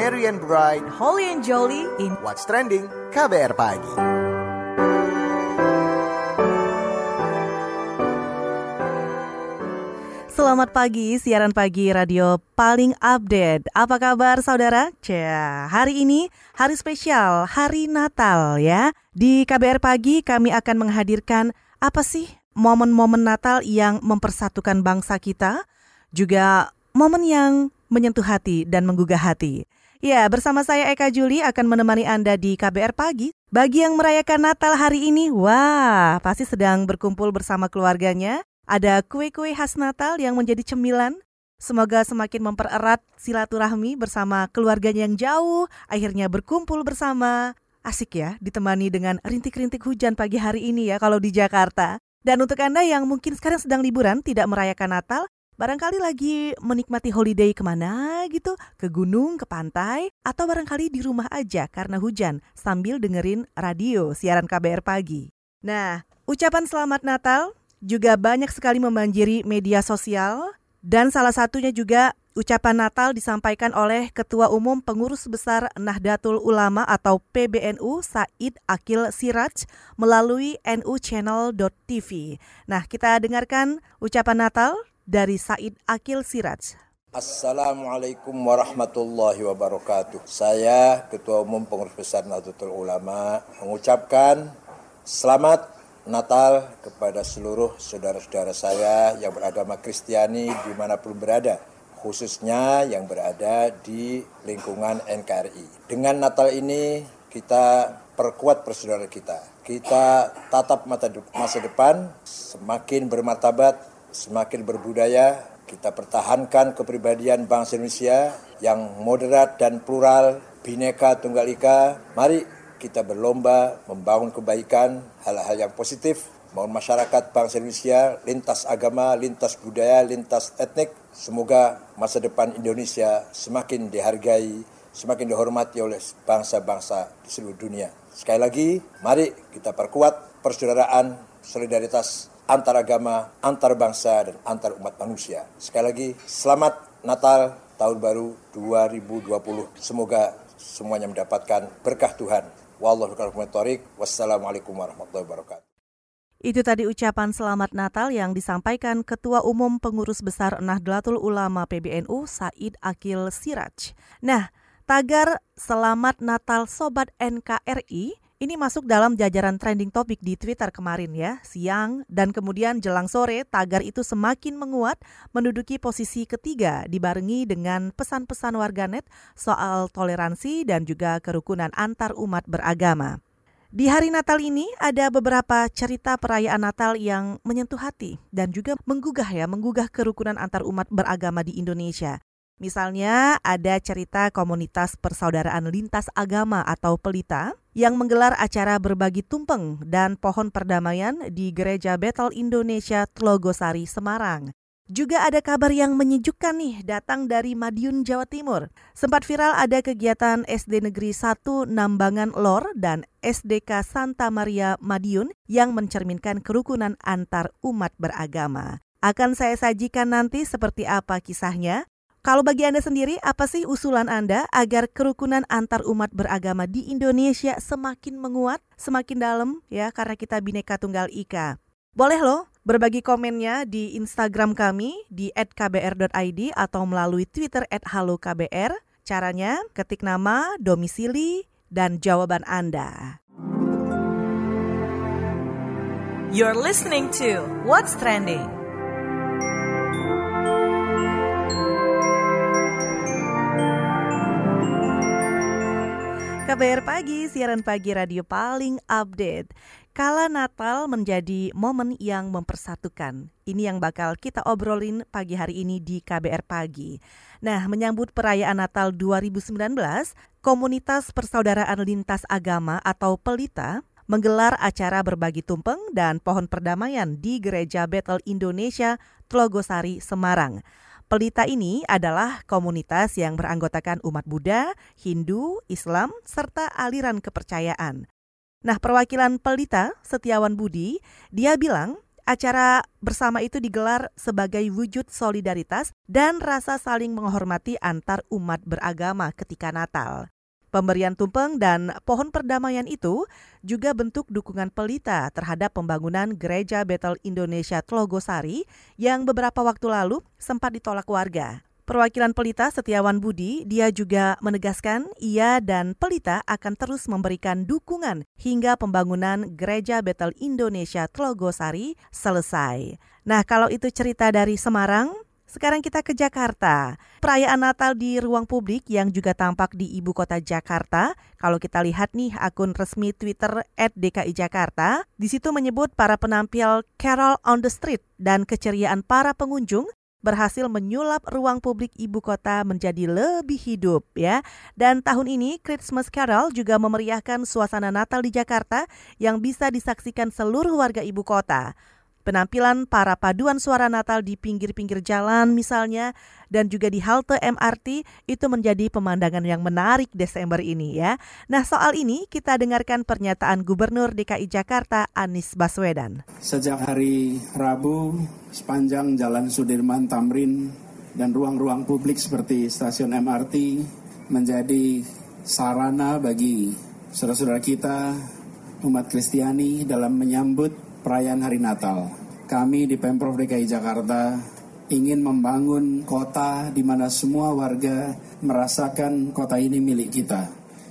Merry and Bright, Holly and Jolie in What's Trending, KBR Pagi. Selamat pagi, siaran pagi radio paling update. Apa kabar saudara? Cia, hari ini hari spesial, hari Natal ya. Di KBR Pagi kami akan menghadirkan apa sih momen-momen Natal yang mempersatukan bangsa kita, juga momen yang menyentuh hati dan menggugah hati. Ya, bersama saya Eka Juli akan menemani Anda di KBR Pagi. Bagi yang merayakan Natal hari ini, wah, pasti sedang berkumpul bersama keluarganya, ada kue-kue khas Natal yang menjadi cemilan. Semoga semakin mempererat silaturahmi bersama keluarganya yang jauh, akhirnya berkumpul bersama. Asik ya, ditemani dengan rintik-rintik hujan pagi hari ini ya kalau di Jakarta. Dan untuk Anda yang mungkin sekarang sedang liburan, tidak merayakan Natal, barangkali lagi menikmati holiday ke mana gitu, ke gunung, ke pantai, atau barangkali di rumah aja karena hujan sambil dengerin radio siaran KBR pagi. Nah, ucapan selamat Natal juga banyak sekali membanjiri media sosial dan salah satunya juga ucapan Natal disampaikan oleh Ketua Umum Pengurus Besar Nahdlatul Ulama atau PBNU Said Akil Siraj melalui nuchannel.tv. Nah, kita dengarkan ucapan Natal dari Said Akil Siraj. Assalamualaikum warahmatullahi wabarakatuh. Saya Ketua Umum Pengurus Besar Nahdlatul Ulama mengucapkan selamat Natal kepada seluruh saudara-saudara saya yang beragama Kristiani di mana pun berada, khususnya yang berada di lingkungan NKRI. Dengan Natal ini kita perkuat persaudaraan kita. Kita tatap mata masa depan semakin bermartabat, semakin berbudaya, kita pertahankan kepribadian bangsa Indonesia yang moderat dan plural, bineka tunggal ika. Mari kita berlomba membangun kebaikan, hal-hal yang positif, membangun masyarakat bangsa Indonesia, lintas agama, lintas budaya, lintas etnik. Semoga masa depan Indonesia semakin dihargai, semakin dihormati oleh bangsa-bangsa di seluruh dunia. Sekali lagi, mari kita perkuat persaudaraan, solidaritas antar agama, antar bangsa, dan antar umat manusia. Sekali lagi, selamat Natal tahun baru 2020. Semoga semuanya mendapatkan berkah Tuhan. Wassalamualaikum warahmatullahi wabarakatuh. Itu tadi ucapan selamat Natal yang disampaikan Ketua Umum Pengurus Besar Nahdlatul Ulama PBNU Said Akil Siraj. Nah, tagar Selamat Natal Sobat NKRI ini masuk dalam jajaran trending topik di Twitter kemarin ya, siang dan kemudian jelang sore tagar itu semakin menguat menduduki posisi ketiga dibarengi dengan pesan-pesan warganet soal toleransi dan juga kerukunan antar umat beragama. Di hari Natal ini ada beberapa cerita perayaan Natal yang menyentuh hati dan juga menggugah ya, menggugah kerukunan antar umat beragama di Indonesia. Misalnya ada cerita komunitas persaudaraan lintas agama atau pelita yang menggelar acara berbagi tumpeng dan pohon perdamaian di Gereja Betel Indonesia Tlogosari, Semarang. Juga ada kabar yang menyejukkan nih datang dari Madiun, Jawa Timur. Sempat viral ada kegiatan SD Negeri 1 Nambangan Lor dan SDK Santa Maria Madiun yang mencerminkan kerukunan antar umat beragama. Akan saya sajikan nanti seperti apa kisahnya. Kalau bagi Anda sendiri, apa sih usulan Anda agar kerukunan antar umat beragama di Indonesia semakin menguat, semakin dalam ya karena kita bineka tunggal ika? Boleh loh berbagi komennya di Instagram kami di @kbr.id atau melalui Twitter @halokbr. Caranya ketik nama, domisili, dan jawaban Anda. You're listening to What's Trending. KBR Pagi, siaran pagi radio paling update. Kala Natal menjadi momen yang mempersatukan. Ini yang bakal kita obrolin pagi hari ini di KBR Pagi. Nah, menyambut perayaan Natal 2019, Komunitas Persaudaraan Lintas Agama atau Pelita menggelar acara berbagi tumpeng dan pohon perdamaian di Gereja Betel Indonesia, Tlogosari, Semarang. Pelita ini adalah komunitas yang beranggotakan umat Buddha, Hindu, Islam, serta aliran kepercayaan. Nah, perwakilan Pelita, Setiawan Budi, dia bilang Acara bersama itu digelar sebagai wujud solidaritas dan rasa saling menghormati antar umat beragama ketika Natal. Pemberian tumpeng dan pohon perdamaian itu juga bentuk dukungan pelita terhadap pembangunan Gereja Betel Indonesia Tlogosari yang beberapa waktu lalu sempat ditolak warga. Perwakilan Pelita Setiawan Budi, dia juga menegaskan ia dan Pelita akan terus memberikan dukungan hingga pembangunan Gereja Betel Indonesia Tlogosari selesai. Nah, kalau itu cerita dari Semarang, sekarang kita ke Jakarta. Perayaan Natal di ruang publik yang juga tampak di ibu kota Jakarta. Kalau kita lihat nih akun resmi Twitter @dki Jakarta, di situ menyebut para penampil Carol on the Street dan keceriaan para pengunjung berhasil menyulap ruang publik ibu kota menjadi lebih hidup ya. Dan tahun ini Christmas Carol juga memeriahkan suasana Natal di Jakarta yang bisa disaksikan seluruh warga ibu kota. Penampilan para paduan suara Natal di pinggir-pinggir jalan misalnya dan juga di halte MRT itu menjadi pemandangan yang menarik Desember ini ya. Nah soal ini kita dengarkan pernyataan Gubernur DKI Jakarta Anies Baswedan. Sejak hari Rabu sepanjang Jalan Sudirman Tamrin dan ruang-ruang publik seperti stasiun MRT menjadi sarana bagi saudara-saudara kita umat Kristiani dalam menyambut perayaan hari Natal. Kami di Pemprov DKI Jakarta ingin membangun kota di mana semua warga merasakan kota ini milik kita.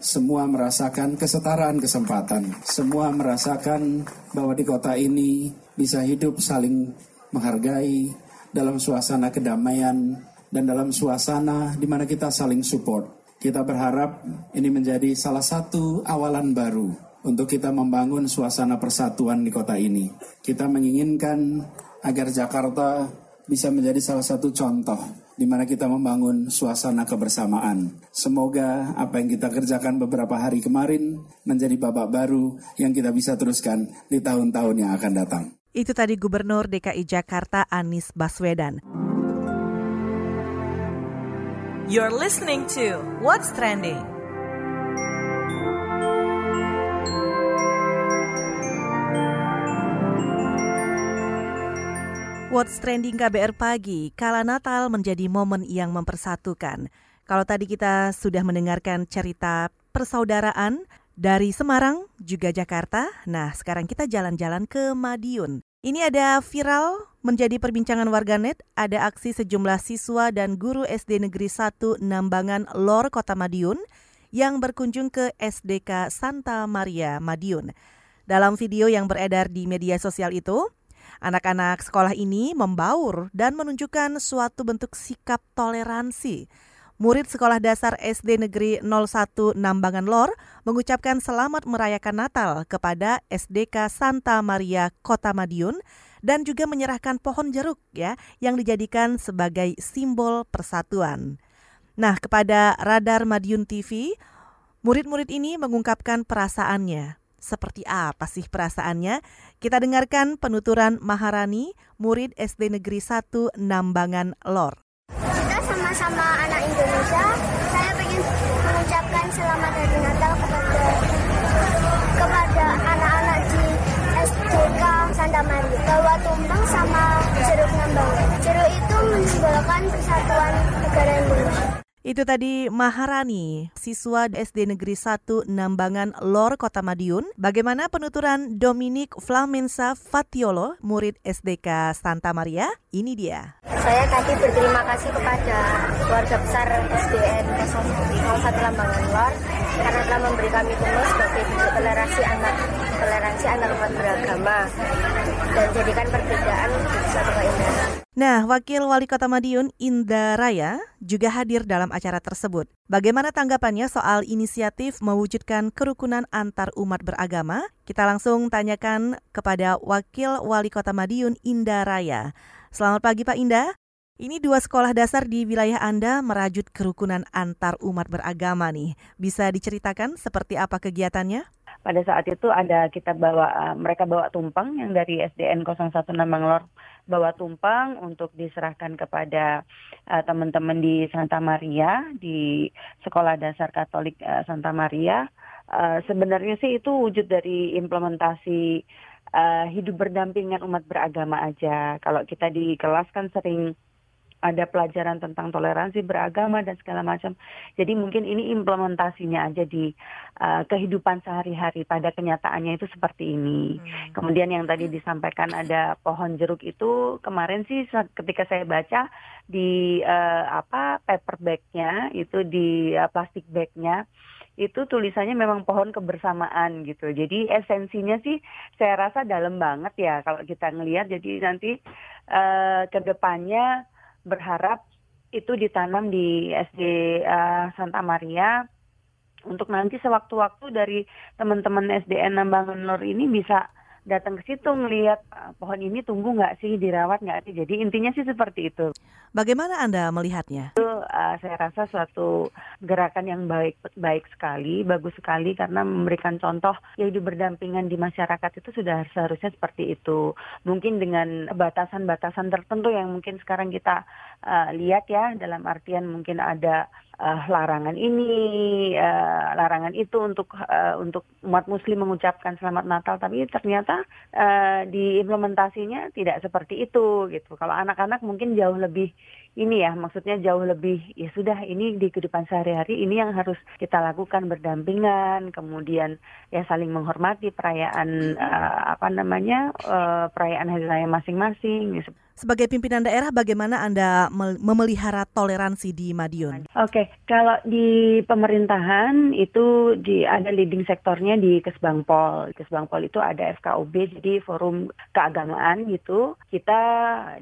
Semua merasakan kesetaraan kesempatan. Semua merasakan bahwa di kota ini bisa hidup saling menghargai dalam suasana kedamaian dan dalam suasana di mana kita saling support. Kita berharap ini menjadi salah satu awalan baru untuk kita membangun suasana persatuan di kota ini. Kita menginginkan agar Jakarta bisa menjadi salah satu contoh di mana kita membangun suasana kebersamaan. Semoga apa yang kita kerjakan beberapa hari kemarin menjadi babak baru yang kita bisa teruskan di tahun-tahun yang akan datang. Itu tadi Gubernur DKI Jakarta Anies Baswedan. You're listening to What's Trending. What's Trending KBR Pagi, kala Natal menjadi momen yang mempersatukan. Kalau tadi kita sudah mendengarkan cerita persaudaraan dari Semarang juga Jakarta, nah sekarang kita jalan-jalan ke Madiun. Ini ada viral menjadi perbincangan warganet, ada aksi sejumlah siswa dan guru SD Negeri 1 Nambangan Lor Kota Madiun yang berkunjung ke SDK Santa Maria Madiun. Dalam video yang beredar di media sosial itu, Anak-anak sekolah ini membaur dan menunjukkan suatu bentuk sikap toleransi. Murid sekolah dasar SD Negeri 01 Nambangan Lor mengucapkan selamat merayakan Natal kepada SDK Santa Maria Kota Madiun dan juga menyerahkan pohon jeruk ya yang dijadikan sebagai simbol persatuan. Nah, kepada Radar Madiun TV, murid-murid ini mengungkapkan perasaannya seperti apa sih perasaannya? Kita dengarkan penuturan Maharani, murid SD Negeri 1 Nambangan Lor. Kita sama-sama anak Indonesia. Saya ingin mengucapkan selamat hari Natal kepada kepada anak-anak di SDK Santa Maria. Bawa tumpeng sama jeruk nambang. Jeruk itu menyimbolkan persatuan negara Indonesia. Itu tadi Maharani, siswa SD Negeri 1 Nambangan Lor Kota Madiun. Bagaimana penuturan Dominik Flamensa Fatiolo, murid SDK Santa Maria? Ini dia. Saya tadi berterima kasih kepada keluarga besar SDN 01 Lambangan Lor karena telah memberi kami tugas sebagai toleransi anak toleransi antar umat beragama dan jadikan perbedaan satu keindahan. Nah, Wakil Wali Kota Madiun Indah Raya juga hadir dalam acara tersebut. Bagaimana tanggapannya soal inisiatif mewujudkan kerukunan antar umat beragama? Kita langsung tanyakan kepada Wakil Wali Kota Madiun Indah Raya. Selamat pagi Pak Indah. Ini dua sekolah dasar di wilayah Anda merajut kerukunan antar umat beragama nih. Bisa diceritakan seperti apa kegiatannya? Pada saat itu ada kita bawa uh, mereka bawa tumpeng yang dari SDN 01 Namanglor bawa tumpeng untuk diserahkan kepada uh, teman-teman di Santa Maria di Sekolah Dasar Katolik uh, Santa Maria. Uh, sebenarnya sih itu wujud dari implementasi uh, hidup berdampingan umat beragama aja. Kalau kita di kelas kan sering ada pelajaran tentang toleransi beragama dan segala macam. Jadi mungkin ini implementasinya aja di uh, kehidupan sehari-hari pada kenyataannya itu seperti ini. Hmm. Kemudian yang tadi disampaikan ada pohon jeruk itu kemarin sih ketika saya baca di uh, apa paperbacknya itu di uh, plastik bagnya itu tulisannya memang pohon kebersamaan gitu. Jadi esensinya sih saya rasa dalam banget ya kalau kita ngelihat. Jadi nanti uh, ke depannya berharap itu ditanam di SD uh, eh, Santa Maria. Untuk nanti sewaktu-waktu dari teman-teman SDN Nambangan Lor ini bisa datang ke situ ngelihat uh, pohon ini tumbuh nggak sih, dirawat nggak sih. Jadi intinya sih seperti itu. Bagaimana Anda melihatnya? Itu uh, saya rasa suatu gerakan yang baik baik sekali, bagus sekali karena memberikan contoh ya hidup berdampingan di masyarakat itu sudah seharusnya seperti itu. Mungkin dengan batasan-batasan tertentu yang mungkin sekarang kita uh, lihat ya dalam artian mungkin ada uh, larangan ini, uh, larangan itu untuk uh, untuk umat Muslim mengucapkan Selamat Natal, tapi ternyata uh, di implementasinya tidak seperti itu gitu. Kalau anak-anak mungkin jauh lebih ini ya, maksudnya jauh lebih ya sudah ini di kehidupan sehari-hari ini yang harus kita lakukan berdampingan, kemudian ya saling menghormati perayaan uh, apa namanya uh, perayaan hari raya masing-masing. Gitu. Sebagai pimpinan daerah, bagaimana Anda memelihara toleransi di Madiun? Oke, okay. kalau di pemerintahan itu di ada leading sektornya di Kesbangpol. Kesbangpol itu ada FKUB, jadi forum keagamaan gitu. Kita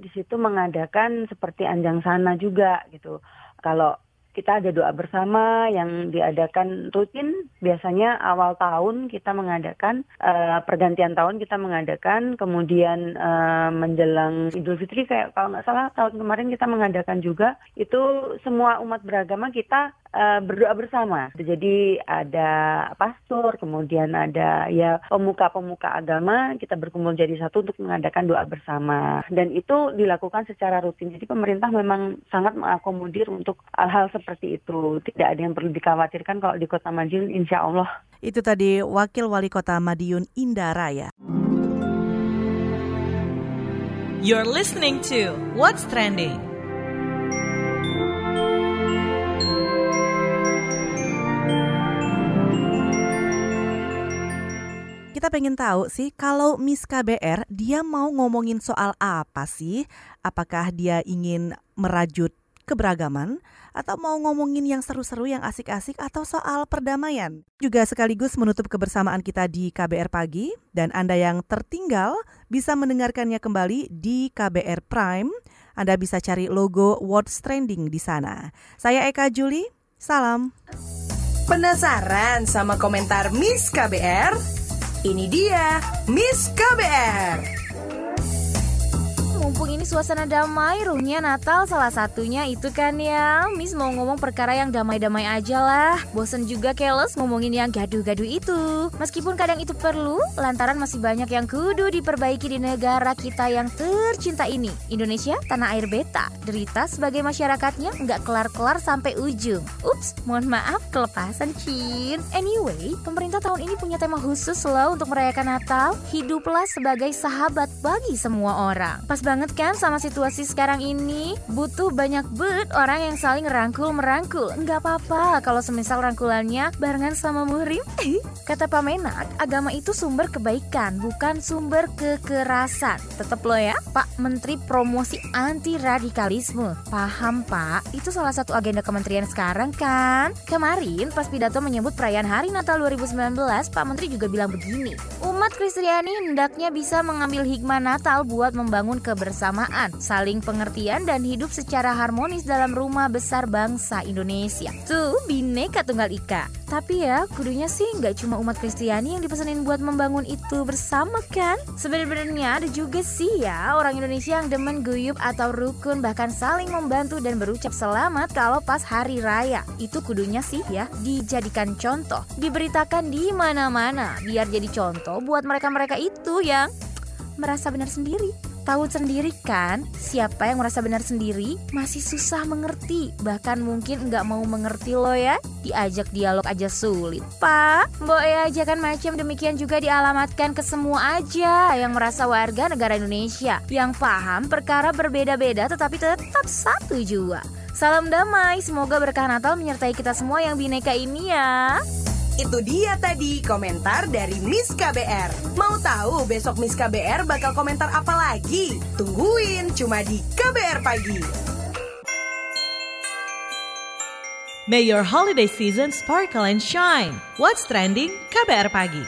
di situ mengadakan seperti anjang sana juga gitu. Kalau kita ada doa bersama yang diadakan rutin. Biasanya awal tahun kita mengadakan uh, pergantian tahun kita mengadakan kemudian uh, menjelang Idul Fitri kayak kalau nggak salah tahun kemarin kita mengadakan juga. Itu semua umat beragama kita uh, berdoa bersama. Jadi ada pastor, kemudian ada ya pemuka-pemuka agama, kita berkumpul jadi satu untuk mengadakan doa bersama. Dan itu dilakukan secara rutin. Jadi pemerintah memang sangat mengakomodir untuk hal-hal seperti itu. Tidak ada yang perlu dikhawatirkan kalau di Kota Madiun, insya Allah. Itu tadi Wakil Wali Kota Madiun Indara ya. You're listening to What's Trending. Kita pengen tahu sih kalau Miss KBR dia mau ngomongin soal apa sih? Apakah dia ingin merajut keberagaman atau mau ngomongin yang seru-seru yang asik-asik atau soal perdamaian. Juga sekaligus menutup kebersamaan kita di KBR pagi dan Anda yang tertinggal bisa mendengarkannya kembali di KBR Prime. Anda bisa cari logo What's Trending di sana. Saya Eka Juli, salam. Penasaran sama komentar Miss KBR? Ini dia Miss KBR. Mumpung ini suasana damai, ruhnya Natal salah satunya itu kan ya. Miss mau ngomong perkara yang damai-damai aja lah. Bosen juga keles ngomongin yang gaduh-gaduh itu. Meskipun kadang itu perlu, lantaran masih banyak yang kudu diperbaiki di negara kita yang tercinta ini. Indonesia, tanah air beta. Derita sebagai masyarakatnya nggak kelar-kelar sampai ujung. Ups, mohon maaf kelepasan Cin. Anyway, pemerintah tahun ini punya tema khusus loh untuk merayakan Natal. Hiduplah sebagai sahabat bagi semua orang. Pas banget banget kan sama situasi sekarang ini? Butuh banyak bet orang yang saling rangkul-merangkul. Nggak apa-apa kalau semisal rangkulannya barengan sama murim. Kata Pak Menak, agama itu sumber kebaikan, bukan sumber kekerasan. Tetap lo ya, Pak Menteri Promosi Anti Radikalisme. Paham Pak, itu salah satu agenda kementerian sekarang kan? Kemarin pas pidato menyebut perayaan Hari Natal 2019, Pak Menteri juga bilang begini. Umat Kristiani hendaknya bisa mengambil hikmah Natal buat membangun kebersamaan, saling pengertian dan hidup secara harmonis dalam rumah besar bangsa Indonesia. Tuh, bineka tunggal ika. Tapi ya, kudunya sih nggak cuma umat Kristiani yang dipesanin buat membangun itu bersama kan? Sebenarnya ada juga sih ya orang Indonesia yang demen guyup atau rukun bahkan saling membantu dan berucap selamat kalau pas hari raya. Itu kudunya sih ya dijadikan contoh, diberitakan di mana-mana biar jadi contoh buat mereka-mereka itu yang merasa benar sendiri Tahu sendiri kan, siapa yang merasa benar sendiri masih susah mengerti, bahkan mungkin nggak mau mengerti lo ya. Diajak dialog aja sulit, Pak. Mbok ya ajakan macam demikian juga dialamatkan ke semua aja yang merasa warga negara Indonesia, yang paham perkara berbeda-beda tetapi tetap satu jua. Salam damai, semoga berkah Natal menyertai kita semua yang bineka ini ya. Itu dia tadi komentar dari Miss KBR. Mau tahu besok Miss KBR bakal komentar apa lagi? Tungguin cuma di KBR Pagi. May your holiday season sparkle and shine. What's trending? KBR Pagi.